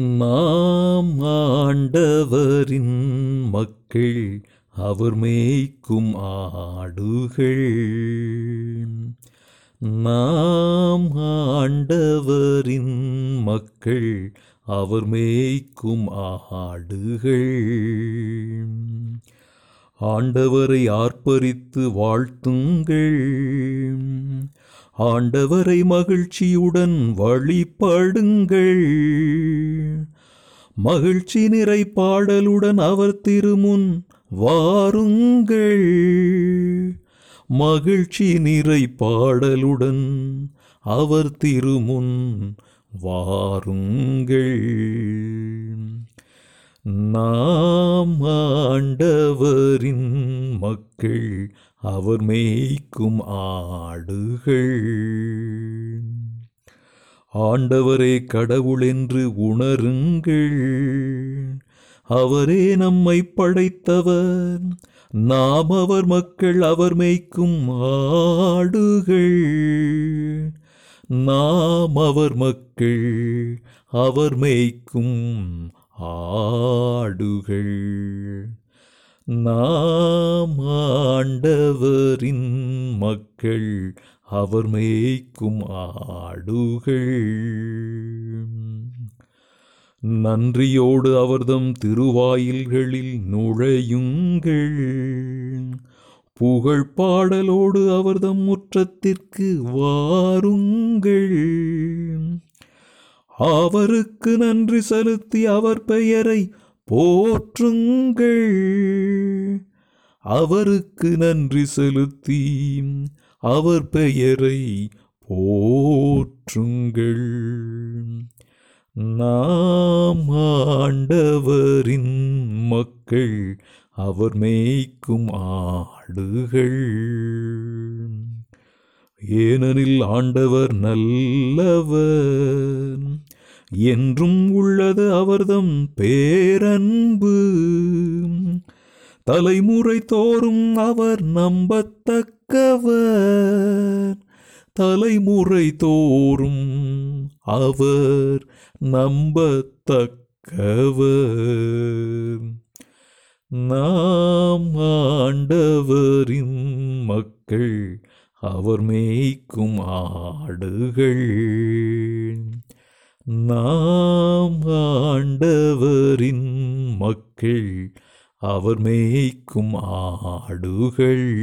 நாம் ஆண்டவரின் மக்கள் அவர் மேய்க்கும் ஆடுகள். நாம் ஆண்டவரின் மக்கள் அவர் மேய்க்கும் ஆடுகள். ஆண்டவரை ஆர்ப்பரித்து வாழ்த்துங்கள். ஆண்டவரை மகிழ்ச்சியுடன் வழிபடுங்கள். மகிழ்ச்சி நிறை பாடலுடன் அவர் திருமுன் வாருங்கள். மகிழ்ச்சி நிறை பாடலுடன் அவர் திருமுன் வாருங்கள். நாம் ஆண்டவரின் மக்கள் அவர் மேய்க்கும் ஆடுகள். ஆண்டவரே கடவுளென்று உணருங்கள். அவரே நம்மை படைத்தவர். நாம் அவர் மக்கள் அவர் மேய்க்கும் ஆடுகள். நாம் அவர் மக்கள் அவர் மேய்க்கும் ஆடுகள். நாம் ஆண்டவரின் மக்கள் அவர் மேய்க்கும் ஆடுகள். நன்றியோடு அவர்தம் திருவாயில்களில் நுழையுங்கள். புகழ் பாடலோடு அவர்தம் முற்றத்திற்கு வாருங்கள். அவருக்கு நன்றி செலுத்தி அவர் பெயரை போற்றுங்கள். அவருக்கு நன்றி செலுத்தி அவர் பெயரை போற்றுங்கள். நாம் ஆண்டவரின் மக்கள் அவர் மேய்க்கும் ஆடுகள். ஏனெனில் ஆண்டவர் நல்லவர். என்றும் உள்ளது அவர்தம் பேரன்பு. தலைமுறை தோறும் அவர் நம்பத்தக்கவர். தலைமுறை தோறும் அவர் நம்பத்தக்கவர். நாம் ஆண்டவரின் மக்கள் அவர் மேய்க்கும் ஆடுகள். நாம் ஆண்டவரின் மக்கள் அவர் மேய்க்கும் ஆடுகள்.